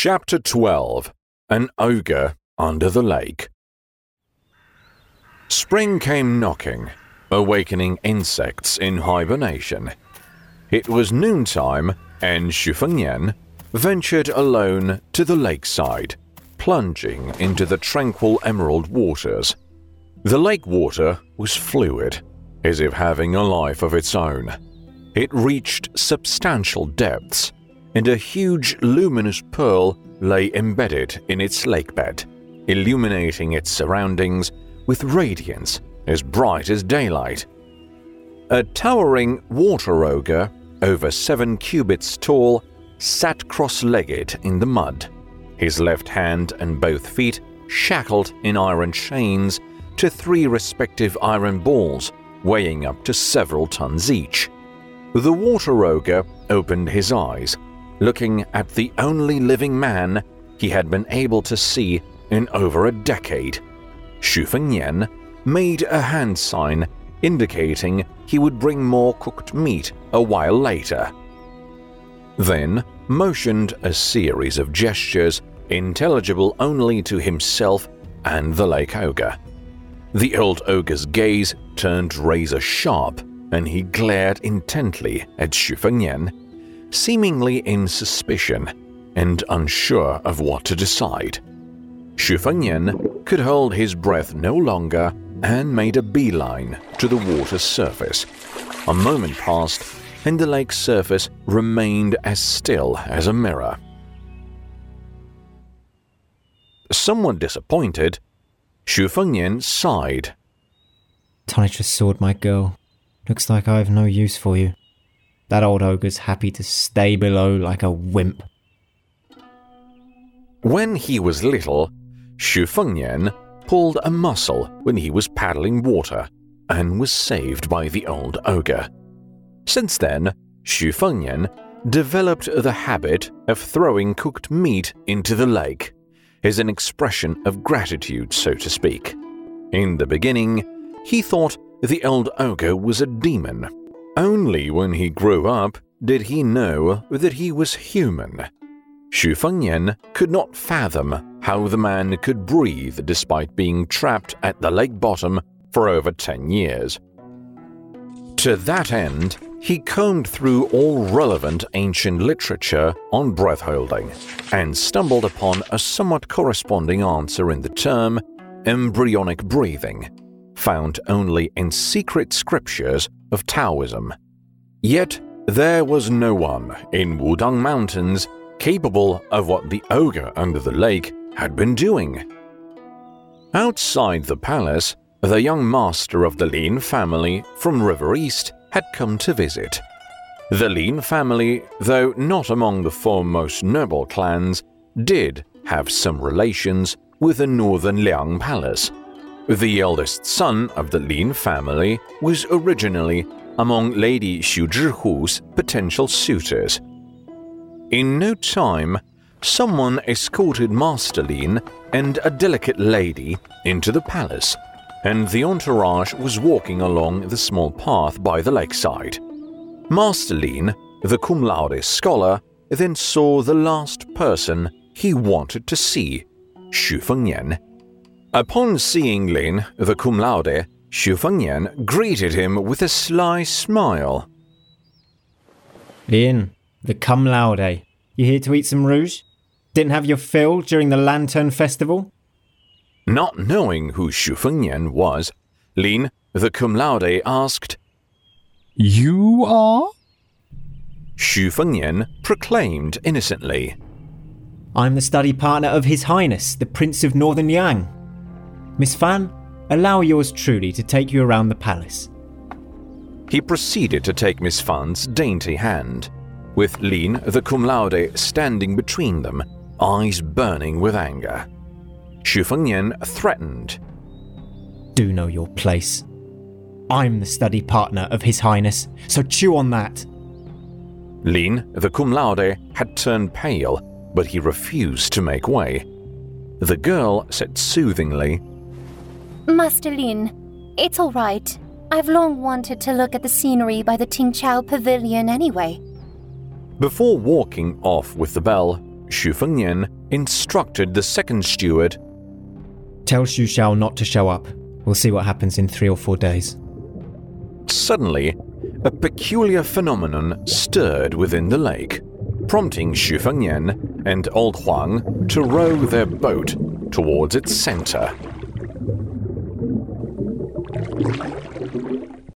Chapter 12 An Ogre Under the Lake. Spring came knocking, awakening insects in hibernation. It was noontime, and Xu ventured alone to the lakeside, plunging into the tranquil emerald waters. The lake water was fluid, as if having a life of its own. It reached substantial depths and a huge luminous pearl lay embedded in its lakebed, illuminating its surroundings with radiance as bright as daylight. A towering water ogre, over seven cubits tall, sat cross legged in the mud, his left hand and both feet shackled in iron chains to three respective iron balls weighing up to several tons each. The water ogre opened his eyes looking at the only living man he had been able to see in over a decade. Xu Fengnian made a hand sign indicating he would bring more cooked meat a while later. Then motioned a series of gestures intelligible only to himself and the lake ogre. The old ogre's gaze turned razor sharp and he glared intently at Xu Fengnian seemingly in suspicion and unsure of what to decide. Xu Fengnian could hold his breath no longer and made a beeline to the water's surface. A moment passed, and the lake's surface remained as still as a mirror. Somewhat disappointed, Xu Fengnian sighed. Just sword, my girl. Looks like I have no use for you. That old ogre's happy to stay below like a wimp. When he was little, Xu Fengnian pulled a muscle when he was paddling water and was saved by the old ogre. Since then, Xu Fengnian developed the habit of throwing cooked meat into the lake as an expression of gratitude, so to speak. In the beginning, he thought the old ogre was a demon only when he grew up did he know that he was human. Xu Fengnian could not fathom how the man could breathe despite being trapped at the lake bottom for over 10 years. To that end, he combed through all relevant ancient literature on breath holding and stumbled upon a somewhat corresponding answer in the term embryonic breathing, found only in secret scriptures of Taoism. Yet there was no one in Wudang Mountains capable of what the ogre under the lake had been doing. Outside the palace, the young master of the Lin family from River East had come to visit. The Lin family, though not among the foremost noble clans, did have some relations with the northern Liang Palace, the eldest son of the Lin family was originally among Lady Xu Zhihu's potential suitors. In no time, someone escorted Master Lin and a delicate lady into the palace, and the entourage was walking along the small path by the lakeside. Master Lin, the cum laude scholar, then saw the last person he wanted to see, Xu Fengnian. Upon seeing Lin, the cum laude, Xu Fengnian greeted him with a sly smile. Lin, the cum laude, you here to eat some rouge? Didn't have your fill during the Lantern Festival? Not knowing who Xu Fengnian was, Lin, the cum laude, asked, You are? Xu Fengnian proclaimed innocently. I'm the study partner of His Highness, the Prince of Northern Liang. Miss Fan, allow yours truly to take you around the palace. He proceeded to take Miss Fan's dainty hand, with Lin the cum laude standing between them, eyes burning with anger. Xu Fengnian threatened. Do know your place. I'm the study partner of His Highness, so chew on that. Lin the cum laude had turned pale, but he refused to make way. The girl said soothingly, Master Lin, it's all right. I've long wanted to look at the scenery by the Ting Tingchao Pavilion anyway. Before walking off with the belle, Xu Fengnian instructed the second steward Tell Xu Shao not to show up. We'll see what happens in three or four days. Suddenly, a peculiar phenomenon stirred within the lake, prompting Xu Fengnian and Old Huang to row their boat towards its center. Thank you